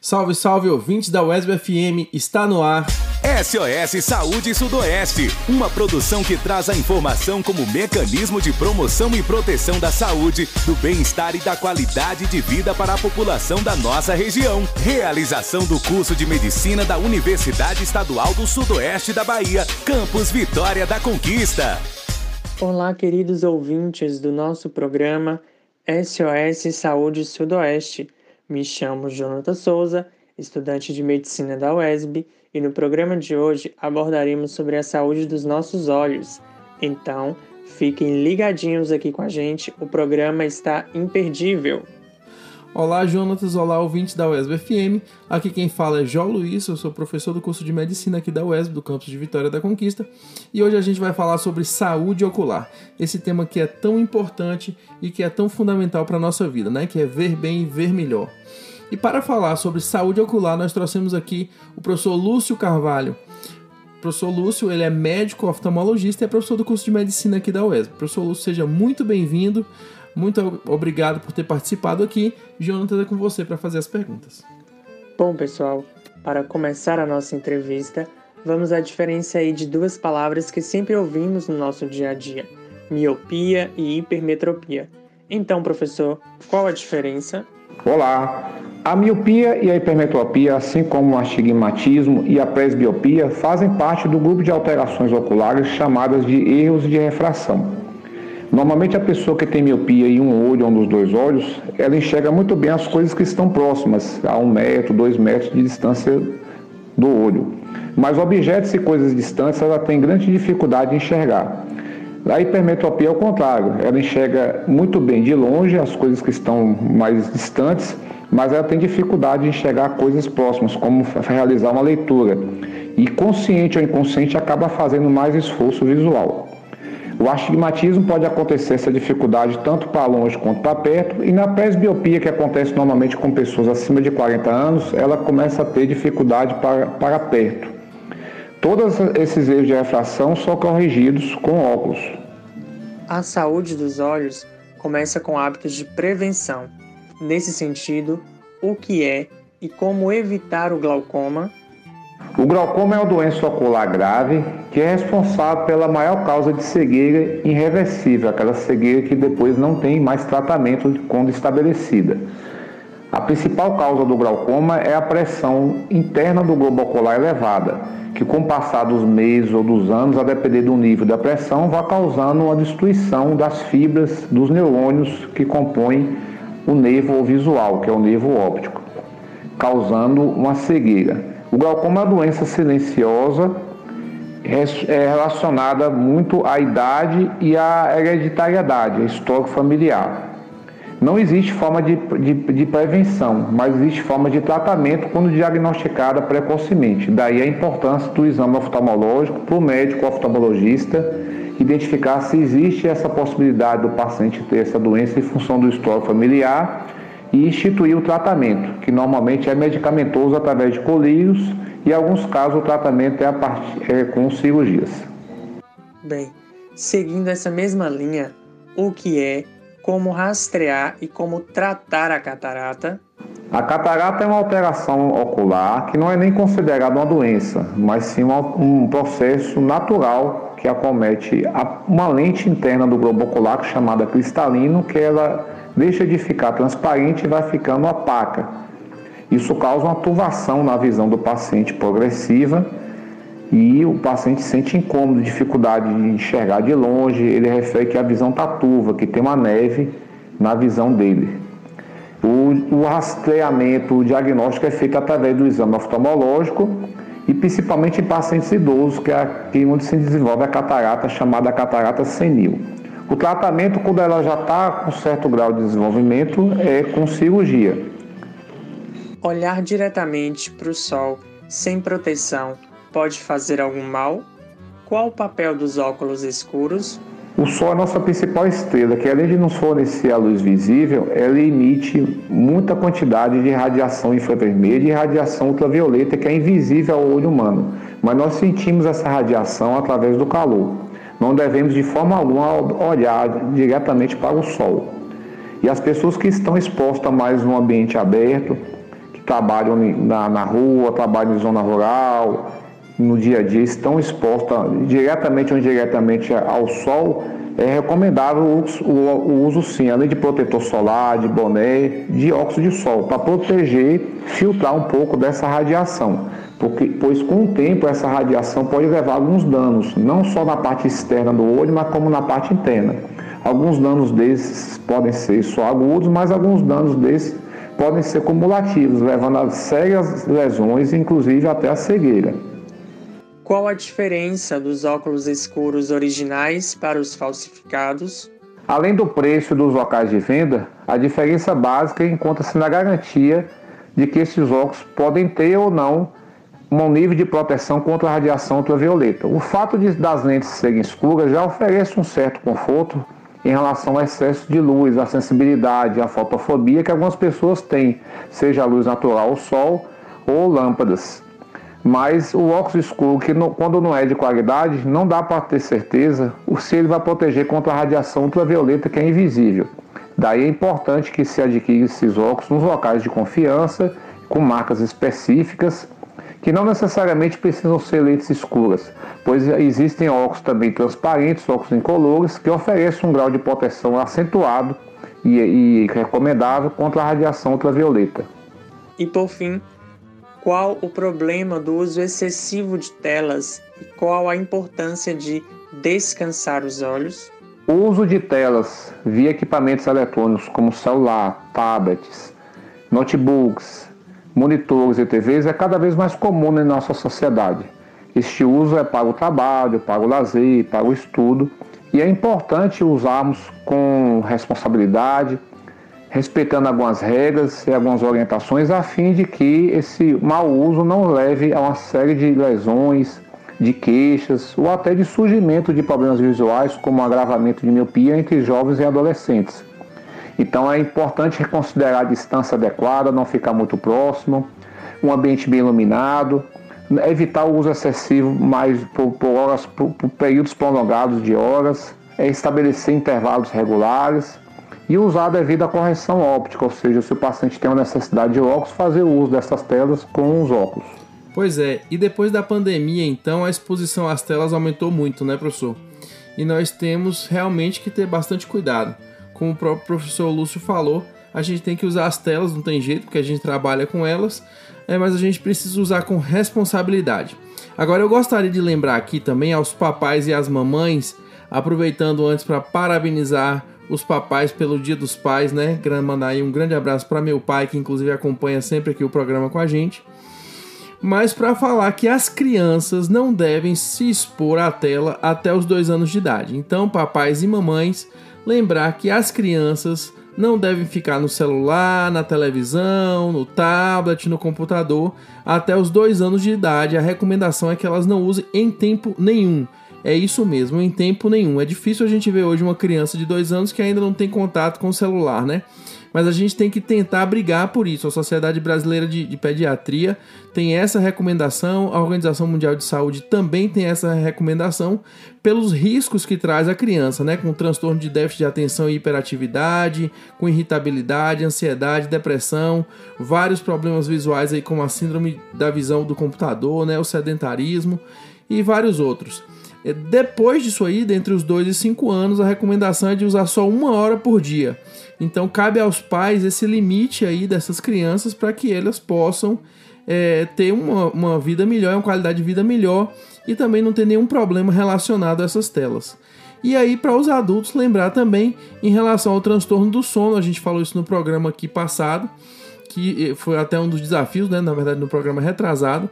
Salve, salve, ouvintes da UESB FM, está no ar. SOS Saúde Sudoeste, uma produção que traz a informação como mecanismo de promoção e proteção da saúde, do bem-estar e da qualidade de vida para a população da nossa região. Realização do curso de medicina da Universidade Estadual do Sudoeste da Bahia, Campus Vitória da Conquista. Olá, queridos ouvintes do nosso programa SOS Saúde Sudoeste. Me chamo Jonathan Souza, estudante de medicina da UESB, e no programa de hoje abordaremos sobre a saúde dos nossos olhos. Então, fiquem ligadinhos aqui com a gente, o programa está imperdível. Olá, Jonatas, olá, ouvintes da UESB FM. Aqui quem fala é João Luiz, eu sou professor do curso de Medicina aqui da UESB, do campus de Vitória da Conquista, e hoje a gente vai falar sobre saúde ocular. Esse tema que é tão importante e que é tão fundamental para a nossa vida, né? Que é ver bem e ver melhor. E para falar sobre saúde ocular, nós trouxemos aqui o professor Lúcio Carvalho. O professor Lúcio, ele é médico oftalmologista e é professor do curso de medicina aqui da UESB. Professor Lúcio, seja muito bem-vindo. Muito obrigado por ter participado aqui. Jonathan é com você para fazer as perguntas. Bom, pessoal, para começar a nossa entrevista, vamos à diferença aí de duas palavras que sempre ouvimos no nosso dia a dia: miopia e hipermetropia. Então, professor, qual a diferença? Olá! A miopia e a hipermetropia, assim como o astigmatismo e a presbiopia, fazem parte do grupo de alterações oculares chamadas de erros de refração. Normalmente a pessoa que tem miopia em um olho ou nos dois olhos, ela enxerga muito bem as coisas que estão próximas, a um metro, dois metros de distância do olho. Mas objetos e coisas distantes ela tem grande dificuldade de enxergar. A hipermetropia é o contrário, ela enxerga muito bem de longe as coisas que estão mais distantes, mas ela tem dificuldade de enxergar coisas próximas, como realizar uma leitura. E consciente ou inconsciente acaba fazendo mais esforço visual. O astigmatismo pode acontecer essa dificuldade tanto para longe quanto para perto, e na presbiopia, que acontece normalmente com pessoas acima de 40 anos, ela começa a ter dificuldade para, para perto. Todos esses erros de refração são corrigidos com óculos. A saúde dos olhos começa com hábitos de prevenção. Nesse sentido, o que é e como evitar o glaucoma? O glaucoma é uma doença ocular grave que é responsável pela maior causa de cegueira irreversível, aquela cegueira que depois não tem mais tratamento quando estabelecida. A principal causa do glaucoma é a pressão interna do globo ocular elevada, que com o passar dos meses ou dos anos, a depender do nível da pressão, vai causando uma destruição das fibras dos neurônios que compõem o nervo visual, que é o nervo óptico, causando uma cegueira. O glaucoma é uma doença silenciosa é relacionada muito à idade e à hereditariedade, histórico familiar. Não existe forma de, de, de, prevenção, mas existe forma de tratamento quando diagnosticada precocemente. Daí a importância do exame oftalmológico para o médico oftalmologista identificar se existe essa possibilidade do paciente ter essa doença em função do histórico familiar e instituir o tratamento, que normalmente é medicamentoso através de colírios e em alguns casos o tratamento é, a part... é com cirurgias. Bem, seguindo essa mesma linha, o que é como rastrear e como tratar a catarata? A catarata é uma alteração ocular que não é nem considerada uma doença, mas sim um processo natural que acomete uma lente interna do globo ocular chamada cristalino, que ela deixa de ficar transparente e vai ficando opaca. Isso causa uma turvação na visão do paciente progressiva e o paciente sente incômodo, dificuldade de enxergar de longe, ele refere que a visão está turva, que tem uma neve na visão dele. O, o rastreamento, o diagnóstico é feito através do exame oftalmológico e principalmente em pacientes idosos, que é aqui onde se desenvolve a catarata chamada catarata senil. O tratamento, quando ela já está com certo grau de desenvolvimento, é com cirurgia. Olhar diretamente para o sol sem proteção pode fazer algum mal? Qual o papel dos óculos escuros? O Sol é a nossa principal estrela, que além de nos fornecer a luz visível, ela emite muita quantidade de radiação infravermelha e radiação ultravioleta que é invisível ao olho humano, mas nós sentimos essa radiação através do calor. Não devemos de forma alguma olhar diretamente para o Sol. E as pessoas que estão expostas mais um ambiente aberto, trabalham na, na rua, trabalham em zona rural, no dia a dia, estão expostos diretamente ou indiretamente ao sol, é recomendável o, o, o, uso sim, além de protetor solar, de boné, de óxido de sol, para proteger, filtrar um pouco dessa radiação. Porque, pois com o tempo essa radiação pode levar alguns danos, não só na parte externa do olho, mas como na parte interna. Alguns danos desses podem ser só agudos, mas alguns danos desses podem ser cumulativos, levando a sérias lesões, inclusive até a cegueira. Qual a diferença dos óculos escuros originais para os falsificados? Além do preço dos locais de venda, a diferença básica encontra-se na garantia de que esses óculos podem ter ou não um nível de proteção contra a radiação ultravioleta. O fato de, das lentes serem escuras já oferece um certo conforto em relação ao excesso de luz, a sensibilidade, a fotofobia que algumas pessoas têm, seja a luz natural, o sol ou lâmpadas. Mas o óculos escuro, que não, quando não é de qualidade, não dá para ter certeza se ele vai proteger contra a radiação ultravioleta que é invisível. Daí é importante que se adquira esses óculos nos locais de confiança, com marcas específicas, que não necessariamente precisam ser lentes escuras, pois existem óculos também transparentes, óculos incolores, que oferecem um grau de proteção acentuado e, e recomendável contra a radiação ultravioleta. E por fim, qual o problema do uso excessivo de telas e qual a importância de descansar os olhos? O uso de telas via equipamentos eletrônicos como celular, tablets, notebooks, monitores e TVs é cada vez mais comum na nossa sociedade. Este uso é para o trabalho, para o lazer, para o estudo e é importante usarmos com responsabilidade, respeitando algumas regras e algumas orientações, a fim de que esse mau uso não leve a uma série de lesões, de queixas ou até de surgimento de problemas visuais, como agravamento de miopia entre jovens e adolescentes. Então é importante considerar a distância adequada, não ficar muito próximo, um ambiente bem iluminado, evitar o uso excessivo mais por, por horas, por, por períodos prolongados de horas, é estabelecer intervalos regulares e usar devido à correção óptica, ou seja, se o paciente tem uma necessidade de óculos, fazer o uso dessas telas com os óculos. Pois é, e depois da pandemia, então, a exposição às telas aumentou muito, né, professor? E nós temos realmente que ter bastante cuidado. Como o próprio professor Lúcio falou, a gente tem que usar as telas, não tem jeito, porque a gente trabalha com elas, é, mas a gente precisa usar com responsabilidade. Agora eu gostaria de lembrar aqui também aos papais e às mamães, aproveitando antes para parabenizar os papais pelo Dia dos Pais, né? Mandar aí um grande abraço para meu pai, que inclusive acompanha sempre aqui o programa com a gente. Mas para falar que as crianças não devem se expor à tela até os dois anos de idade. Então, papais e mamães, lembrar que as crianças não devem ficar no celular, na televisão, no tablet, no computador até os dois anos de idade. A recomendação é que elas não usem em tempo nenhum. É isso mesmo, em tempo nenhum. É difícil a gente ver hoje uma criança de dois anos que ainda não tem contato com o celular, né? Mas a gente tem que tentar brigar por isso. A Sociedade Brasileira de, de, Pediatria tem essa recomendação, a Organização Mundial de Saúde também tem essa recomendação pelos riscos que traz a criança, né? Com transtorno de déficit de atenção e hiperatividade, com irritabilidade, ansiedade, depressão, vários problemas visuais aí como a síndrome da visão do computador, né? O sedentarismo e vários outros. É, depois disso aí, dentre os 2 e 5 anos, a recomendação é de usar só uma hora por dia. Então cabe aos pais esse limite aí dessas crianças para que elas possam é, ter uma, uma vida melhor, uma qualidade de vida melhor e também não ter nenhum problema relacionado a essas telas. E aí, para os adultos, lembrar também em relação ao transtorno do sono, a gente falou isso no programa aqui passado, que foi até um dos desafios, né? Na verdade, no programa retrasado,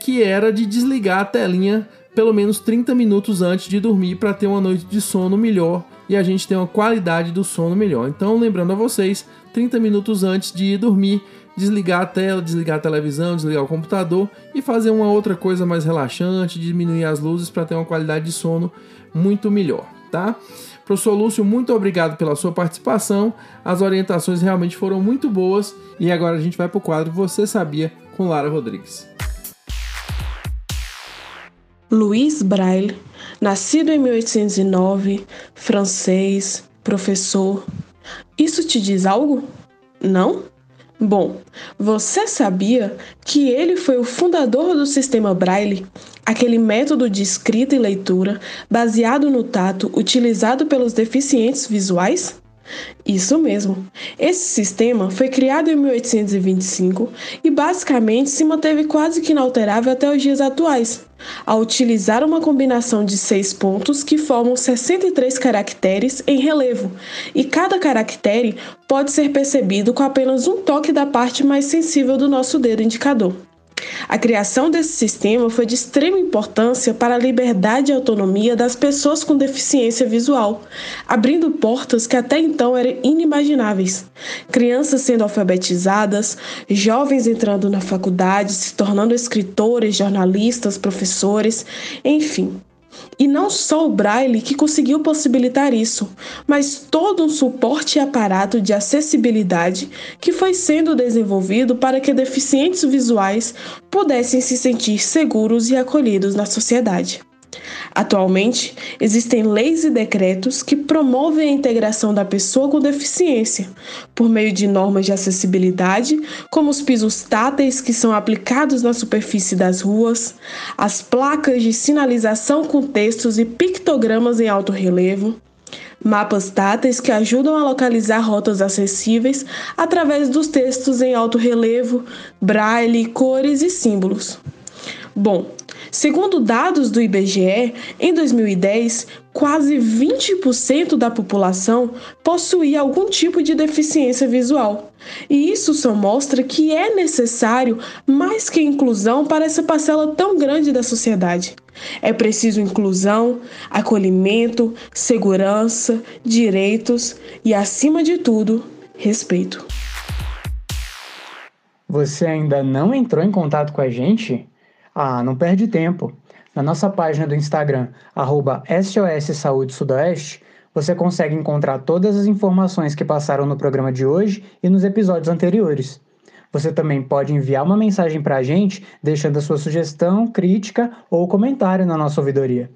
que era de desligar a telinha pelo menos 30 minutos antes de dormir para ter uma noite de sono melhor e a gente ter uma qualidade do sono melhor. Então, lembrando a vocês, 30 minutos antes de ir dormir, desligar a tela, desligar a televisão, desligar o computador e fazer uma outra coisa mais relaxante, diminuir as luzes para ter uma qualidade de sono muito melhor, tá? Professor Lúcio, muito obrigado pela sua participação. As orientações realmente foram muito boas e agora a gente vai para o quadro Você Sabia com Lara Rodrigues. Louis Braille, nascido em 1809, francês, professor. Isso te diz algo? Não? Bom, você sabia que ele foi o fundador do sistema Braille, aquele método de escrita e leitura baseado no tato utilizado pelos deficientes visuais? Isso mesmo. Esse sistema foi criado em 1825 e basicamente se manteve quase que inalterável até os dias atuais, ao utilizar uma combinação de seis pontos que formam 63 caracteres em relevo, e cada caractere pode ser percebido com apenas um toque da parte mais sensível do nosso dedo indicador. A criação desse sistema foi de extrema importância para a liberdade e autonomia das pessoas com deficiência visual, abrindo portas que até então eram inimagináveis. Crianças sendo alfabetizadas, jovens entrando na faculdade, se tornando escritores, jornalistas, professores, enfim. E não só o Braille que conseguiu possibilitar isso, mas todo um suporte e aparato de acessibilidade que foi sendo desenvolvido para que deficientes visuais pudessem se sentir seguros e acolhidos na sociedade. Atualmente, existem leis e decretos que promovem a integração da pessoa com deficiência, por meio de normas de acessibilidade, como os pisos táteis que são aplicados na superfície das ruas, as placas de sinalização com textos e pictogramas em alto relevo, mapas táteis que ajudam a localizar rotas acessíveis através dos textos em alto relevo, braille, cores e símbolos. Bom, Segundo dados do IBGE, em 2010, quase 20% da população possuía algum tipo de deficiência visual. E isso só mostra que é necessário mais que inclusão para essa parcela tão grande da sociedade. É preciso inclusão, acolhimento, segurança, direitos e, acima de tudo, respeito. Você ainda não entrou em contato com a gente? Ah, não perde tempo. Na nossa página do Instagram, arroba Saúde Sudoeste, você consegue encontrar todas as informações que passaram no programa de hoje e nos episódios anteriores. Você também pode enviar uma mensagem para a gente, deixando a sua sugestão, crítica ou comentário na nossa ouvidoria.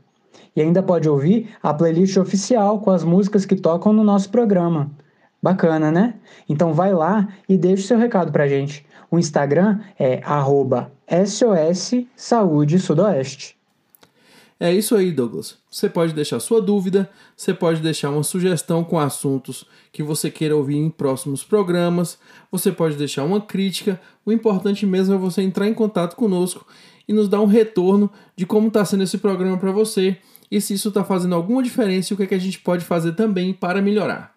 E ainda pode ouvir a playlist oficial com as músicas que tocam no nosso programa. Bacana, né? Então vai lá e deixe seu recado para a gente. O Instagram é SOS Saúde Sudoeste. É isso aí, Douglas. Você pode deixar sua dúvida, você pode deixar uma sugestão com assuntos que você queira ouvir em próximos programas, você pode deixar uma crítica. O importante mesmo é você entrar em contato conosco e nos dar um retorno de como está sendo esse programa para você e se isso está fazendo alguma diferença e o que, é que a gente pode fazer também para melhorar.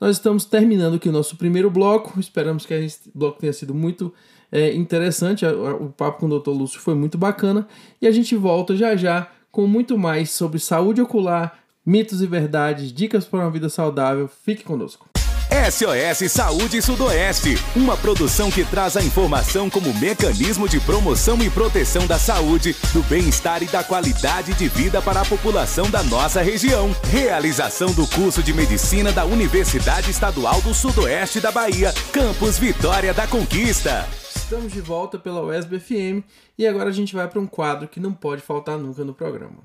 Nós estamos terminando aqui o nosso primeiro bloco. Esperamos que esse bloco tenha sido muito é, interessante. O papo com o Dr. Lúcio foi muito bacana. E a gente volta já já com muito mais sobre saúde ocular, mitos e verdades, dicas para uma vida saudável. Fique conosco. SOS Saúde Sudoeste, uma produção que traz a informação como mecanismo de promoção e proteção da saúde, do bem-estar e da qualidade de vida para a população da nossa região. Realização do curso de medicina da Universidade Estadual do Sudoeste da Bahia, Campus Vitória da Conquista. Estamos de volta pela UESB FM e agora a gente vai para um quadro que não pode faltar nunca no programa.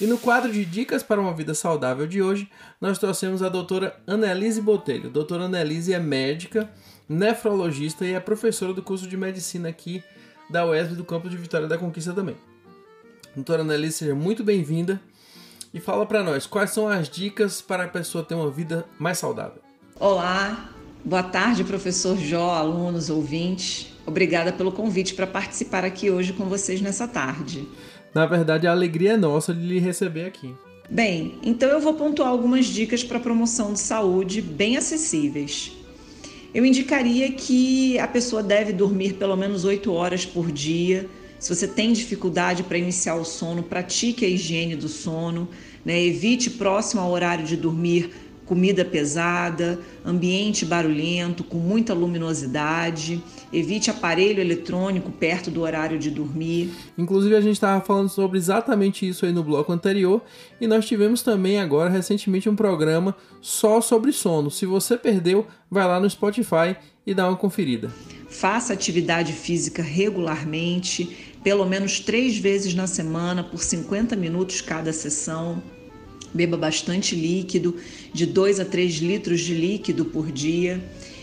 E no quadro de Dicas para uma Vida Saudável de hoje, nós trouxemos a doutora Annelise Botelho. Doutora Annelise é médica, nefrologista e é professora do curso de medicina aqui da UESB do Campo de Vitória da Conquista também. Doutora Annelise, seja muito bem-vinda e fala para nós quais são as dicas para a pessoa ter uma vida mais saudável. Olá, boa tarde, professor Jó, alunos, ouvintes. Obrigada pelo convite para participar aqui hoje com vocês nessa tarde. Na verdade, a alegria é nossa de lhe receber aqui. Bem, então eu vou pontuar algumas dicas para promoção de saúde bem acessíveis. Eu indicaria que a pessoa deve dormir pelo menos 8 horas por dia. Se você tem dificuldade para iniciar o sono, pratique a higiene do sono, né? evite próximo ao horário de dormir comida pesada, ambiente barulhento, com muita luminosidade, evite aparelho eletrônico perto do horário de dormir. Inclusive, a gente estava falando sobre exatamente isso aí no bloco anterior e nós tivemos também agora recentemente um programa só sobre sono. Se você perdeu, vai lá no Spotify e dá uma conferida. Faça atividade física regularmente, pelo menos três vezes na semana, por 50 minutos cada sessão. Beba bastante líquido, de 2 a 3 litros de líquido por dia.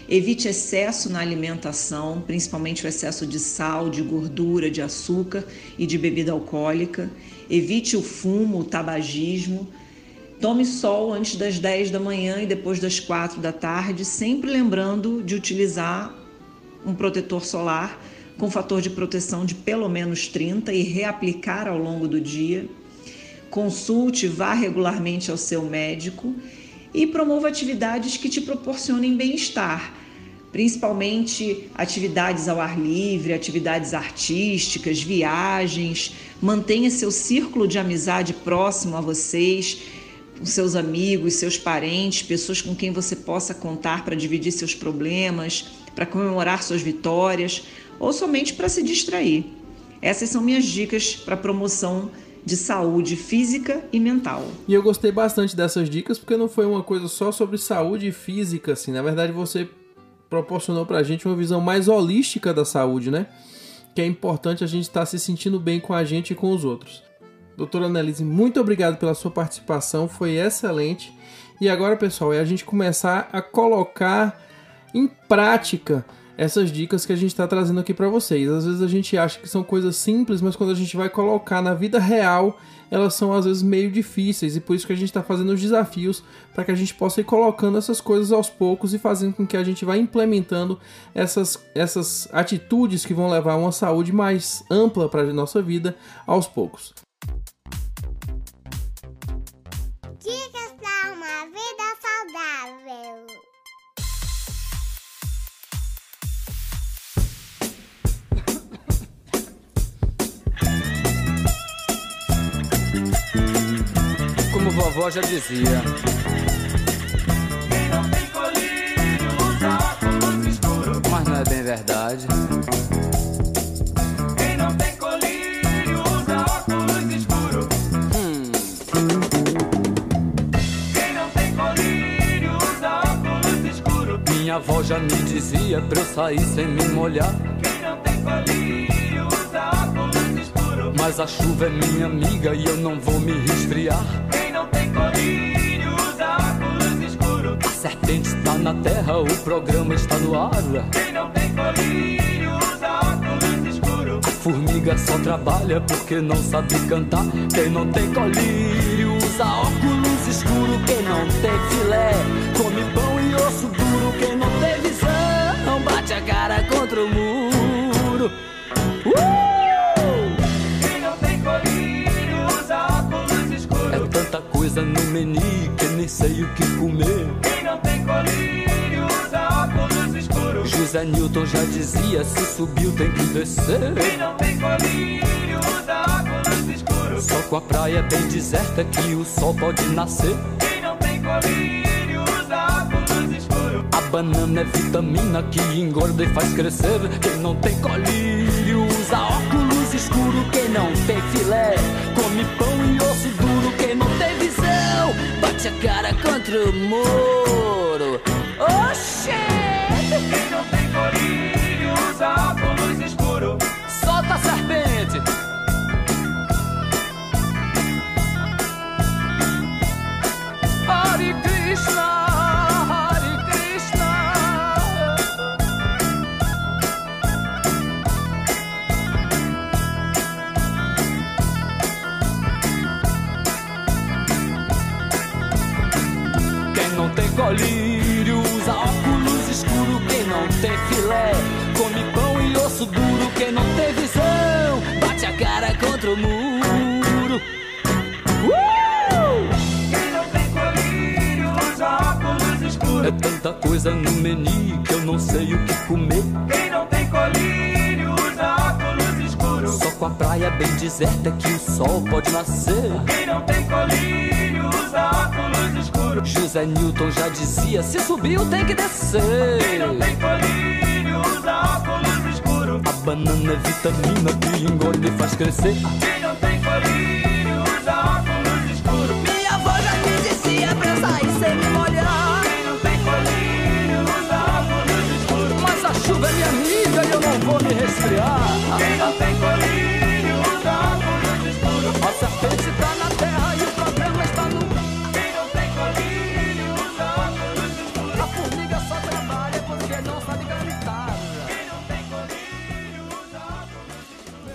Evite excesso na alimentação, principalmente o excesso de sal, de gordura, de açúcar e de bebida alcoólica. Evite o fumo, o tabagismo. Tome sol antes das 10 da manhã e depois das 4 da tarde, sempre lembrando de utilizar um protetor solar com fator de proteção de pelo menos 30 e reaplicar ao longo do dia. Consulte, vá regularmente ao seu médico e promova atividades que te proporcionem bem-estar, principalmente atividades ao ar livre, atividades artísticas, viagens. Mantenha seu círculo de amizade próximo a vocês com seus amigos, seus parentes, pessoas com quem você possa contar para dividir seus problemas, para comemorar suas vitórias ou somente para se distrair. Essas são minhas dicas para promoção de saúde física e mental. E eu gostei bastante dessas dicas porque não foi uma coisa só sobre saúde física, assim. Na verdade, você proporcionou para a gente uma visão mais holística da saúde, né? Que é importante a gente estar tá se sentindo bem com a gente e com os outros. Doutora Annelise, muito obrigado pela sua participação, foi excelente. E agora, pessoal, é a gente começar a colocar em prática essas dicas que a gente está trazendo aqui para vocês. Às vezes a gente acha que são coisas simples, mas quando a gente vai colocar na vida real, elas são às vezes meio difíceis e por isso que a gente está fazendo os desafios para que a gente possa ir colocando essas coisas aos poucos e fazendo com que a gente vá implementando essas, essas atitudes que vão levar a uma saúde mais ampla para a nossa vida aos poucos. Vovó já dizia. Quem não tem colírio usa óculos escuros. Mas não é bem verdade. Quem não tem colírio usa óculos escuros. Hum. Quem não tem colírio usa óculos escuros. Minha avó já me dizia pra eu sair sem me molhar. Quem não tem colírio usa óculos escuros. Mas a chuva é minha amiga e eu não vou me resfriar. A serpente está na terra, o programa está no ar. Quem não tem colírio usa óculos escuros. A formiga só trabalha porque não sabe cantar. Quem não tem colírio usa óculos escuros. Quem não tem filé come pão e osso duro. Quem não tem visão bate a cara contra o muro. Uh! Quem não tem colírio usa óculos escuros. É tanta coisa no menu que nem sei o que comer. José Newton já dizia: se subiu tem que descer. Quem não tem colírio usa óculos escuros. Só com a praia bem deserta que o sol pode nascer. Quem não tem colírio usa óculos escuros. A banana é vitamina que engorda e faz crescer. Quem não tem colírio usa óculos escuros. Quem não tem filé come pão e osso duro. Quem não tem visão bate a cara contra o muro. Muro. Uh! Quem não tem colírio usa óculos escuros. É tanta coisa no menu que eu não sei o que comer. Quem não tem colírio usa óculos escuros. Só com a praia bem deserta que o sol pode nascer. Quem não tem colírio usa óculos escuros. José Newton já dizia: se subiu tem que descer. Quem não tem colírio banana é vitamina que engorda e faz crescer. Quem não tem colírio usa óculos escuros. Minha avó já me dizia pra eu sair sem me molhar. Quem não tem colírio usa óculos escuros. Mas a chuva é minha amiga e eu não vou me resfriar. Quem não tem colírio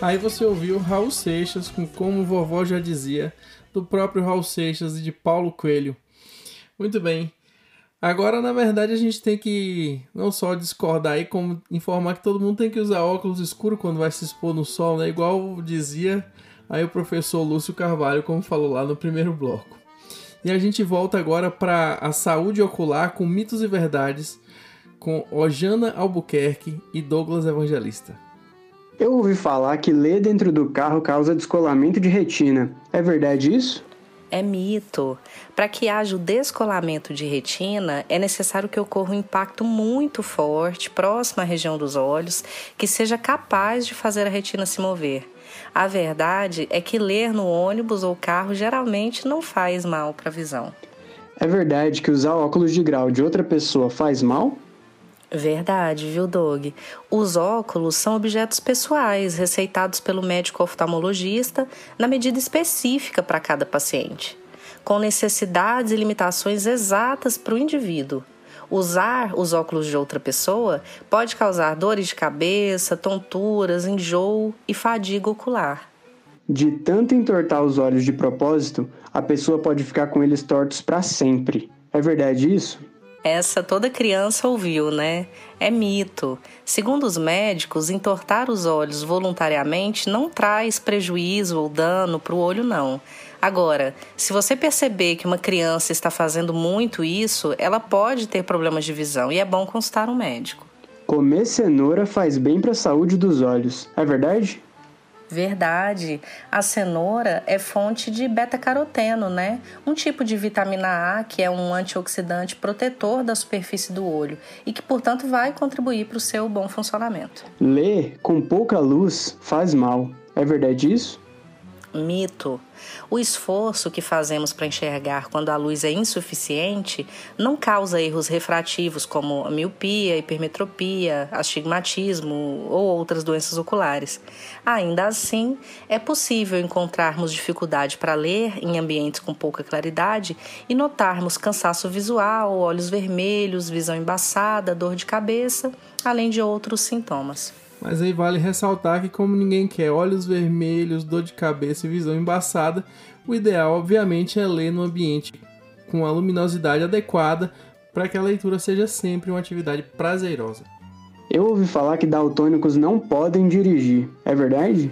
Aí você ouviu Raul Seixas com Como Vovó Já Dizia, do próprio Raul Seixas e de Paulo Coelho. Muito bem. Agora, na verdade, a gente tem que não só discordar aí, como informar que todo mundo tem que usar óculos escuros quando vai se expor no sol, né? Igual dizia aí o professor Lúcio Carvalho, como falou lá no primeiro bloco. E a gente volta agora para a saúde ocular com mitos e verdades com Ojana Albuquerque e Douglas Evangelista. Eu ouvi falar que ler dentro do carro causa descolamento de retina. É verdade isso? É mito. Para que haja o descolamento de retina, é necessário que ocorra um impacto muito forte, próximo à região dos olhos, que seja capaz de fazer a retina se mover. A verdade é que ler no ônibus ou carro geralmente não faz mal para a visão. É verdade que usar óculos de grau de outra pessoa faz mal? Verdade, viu, Doug? Os óculos são objetos pessoais receitados pelo médico oftalmologista na medida específica para cada paciente, com necessidades e limitações exatas para o indivíduo. Usar os óculos de outra pessoa pode causar dores de cabeça, tonturas, enjoo e fadiga ocular. De tanto entortar os olhos de propósito, a pessoa pode ficar com eles tortos para sempre. É verdade isso? Essa toda criança ouviu, né? É mito. Segundo os médicos, entortar os olhos voluntariamente não traz prejuízo ou dano para o olho, não. Agora, se você perceber que uma criança está fazendo muito isso, ela pode ter problemas de visão e é bom consultar um médico. Comer cenoura faz bem para a saúde dos olhos, é verdade? Verdade. A cenoura é fonte de beta-caroteno, né? Um tipo de vitamina A que é um antioxidante protetor da superfície do olho e que, portanto, vai contribuir para o seu bom funcionamento. Ler com pouca luz faz mal. É verdade isso? Mito. O esforço que fazemos para enxergar quando a luz é insuficiente não causa erros refrativos como miopia, hipermetropia, astigmatismo ou outras doenças oculares. Ainda assim, é possível encontrarmos dificuldade para ler em ambientes com pouca claridade e notarmos cansaço visual, olhos vermelhos, visão embaçada, dor de cabeça, além de outros sintomas. Mas aí vale ressaltar que, como ninguém quer olhos vermelhos, dor de cabeça e visão embaçada, o ideal, obviamente, é ler no ambiente com a luminosidade adequada para que a leitura seja sempre uma atividade prazerosa. Eu ouvi falar que daltônicos não podem dirigir, é verdade?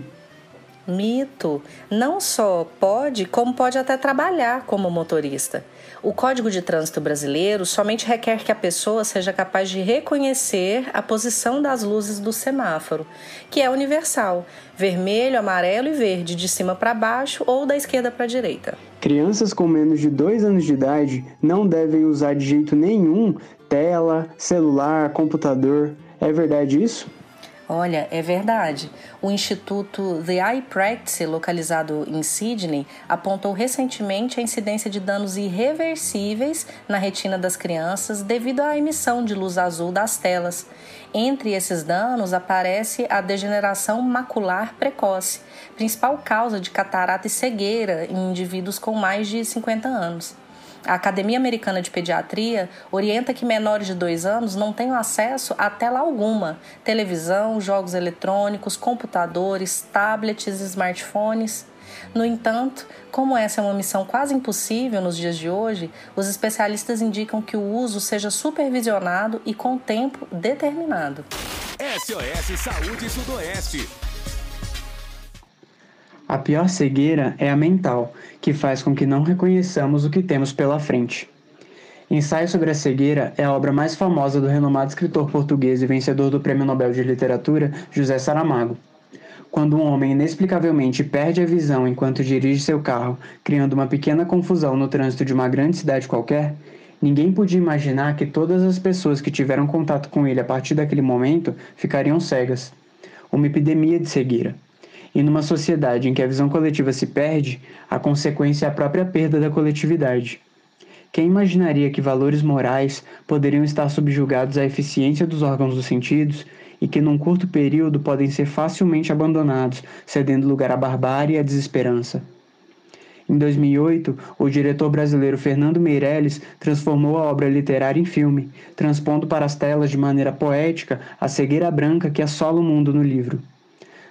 Mito. Não só pode, como pode até trabalhar como motorista. O Código de Trânsito Brasileiro somente requer que a pessoa seja capaz de reconhecer a posição das luzes do semáforo, que é universal: vermelho, amarelo e verde, de cima para baixo ou da esquerda para a direita. Crianças com menos de 2 anos de idade não devem usar de jeito nenhum tela, celular, computador. É verdade isso? Olha, é verdade. O Instituto The Eye Practice, localizado em Sydney, apontou recentemente a incidência de danos irreversíveis na retina das crianças devido à emissão de luz azul das telas. Entre esses danos aparece a degeneração macular precoce, principal causa de catarata e cegueira em indivíduos com mais de 50 anos. A Academia Americana de Pediatria orienta que menores de 2 anos não tenham acesso a tela alguma, televisão, jogos eletrônicos, computadores, tablets smartphones. No entanto, como essa é uma missão quase impossível nos dias de hoje, os especialistas indicam que o uso seja supervisionado e com tempo determinado. SOS Saúde Sudoeste. A pior cegueira é a mental, que faz com que não reconheçamos o que temos pela frente. Ensaio sobre a Cegueira é a obra mais famosa do renomado escritor português e vencedor do Prêmio Nobel de Literatura, José Saramago. Quando um homem inexplicavelmente perde a visão enquanto dirige seu carro, criando uma pequena confusão no trânsito de uma grande cidade qualquer, ninguém podia imaginar que todas as pessoas que tiveram contato com ele a partir daquele momento ficariam cegas. Uma epidemia de cegueira. E numa sociedade em que a visão coletiva se perde, a consequência é a própria perda da coletividade. Quem imaginaria que valores morais poderiam estar subjugados à eficiência dos órgãos dos sentidos e que num curto período podem ser facilmente abandonados, cedendo lugar à barbárie e à desesperança? Em 2008, o diretor brasileiro Fernando Meirelles transformou a obra literária em filme, transpondo para as telas de maneira poética a cegueira branca que assola o mundo no livro.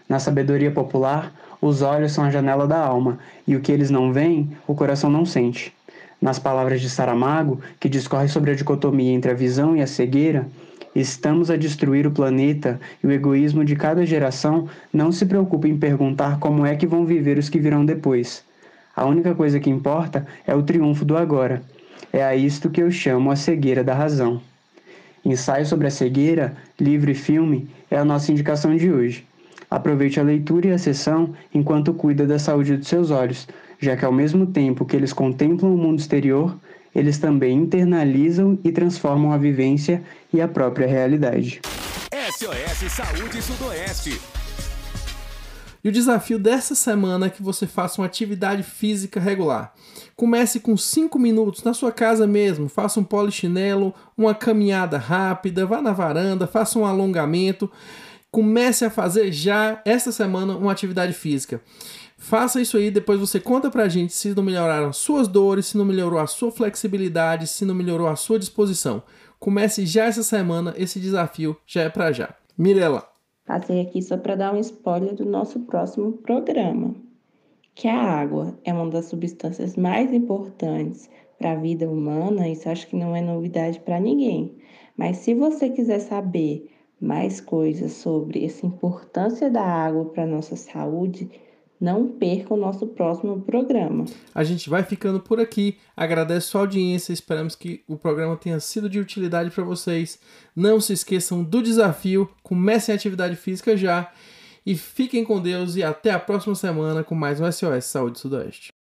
Na sabedoria popular, os olhos são a janela da alma, e o que eles não veem, o coração não sente. Nas palavras de Saramago, que discorre sobre a dicotomia entre a visão e a cegueira, estamos a destruir o planeta e o egoísmo de cada geração não se preocupa em perguntar como é que vão viver os que virão depois. A única coisa que importa é o triunfo do agora. É a isto que eu chamo a cegueira da razão. Ensaio sobre a cegueira, livro e filme é a nossa indicação de hoje. Aproveite a leitura e a sessão enquanto cuida da saúde dos seus olhos, já que ao mesmo tempo que eles contemplam o mundo exterior, eles também internalizam e transformam a vivência e a própria realidade. SOS Saúde Sudoeste. E o desafio dessa semana é que você faça uma atividade física regular. Comece com 5 minutos na sua casa mesmo, faça um polichinelo, uma caminhada rápida, vá na varanda, faça um alongamento. Comece a fazer já essa semana uma atividade física. Faça isso aí, depois você conta pra gente se não melhoraram suas dores, se não melhorou a sua flexibilidade, se não melhorou a sua disposição. Comece já essa semana, esse desafio já é pra já. Mirela. Passei aqui só para dar um spoiler do nosso próximo programa, que a água é uma das substâncias mais importantes para a vida humana, isso acho que não é novidade para ninguém. Mas se você quiser saber mais coisas sobre essa importância da água para a nossa saúde, não perca o nosso próximo programa. A gente vai ficando por aqui. Agradeço a audiência. Esperamos que o programa tenha sido de utilidade para vocês. Não se esqueçam do desafio. Comecem a atividade física já. E fiquem com Deus e até a próxima semana com mais um SOS Saúde Sudoeste.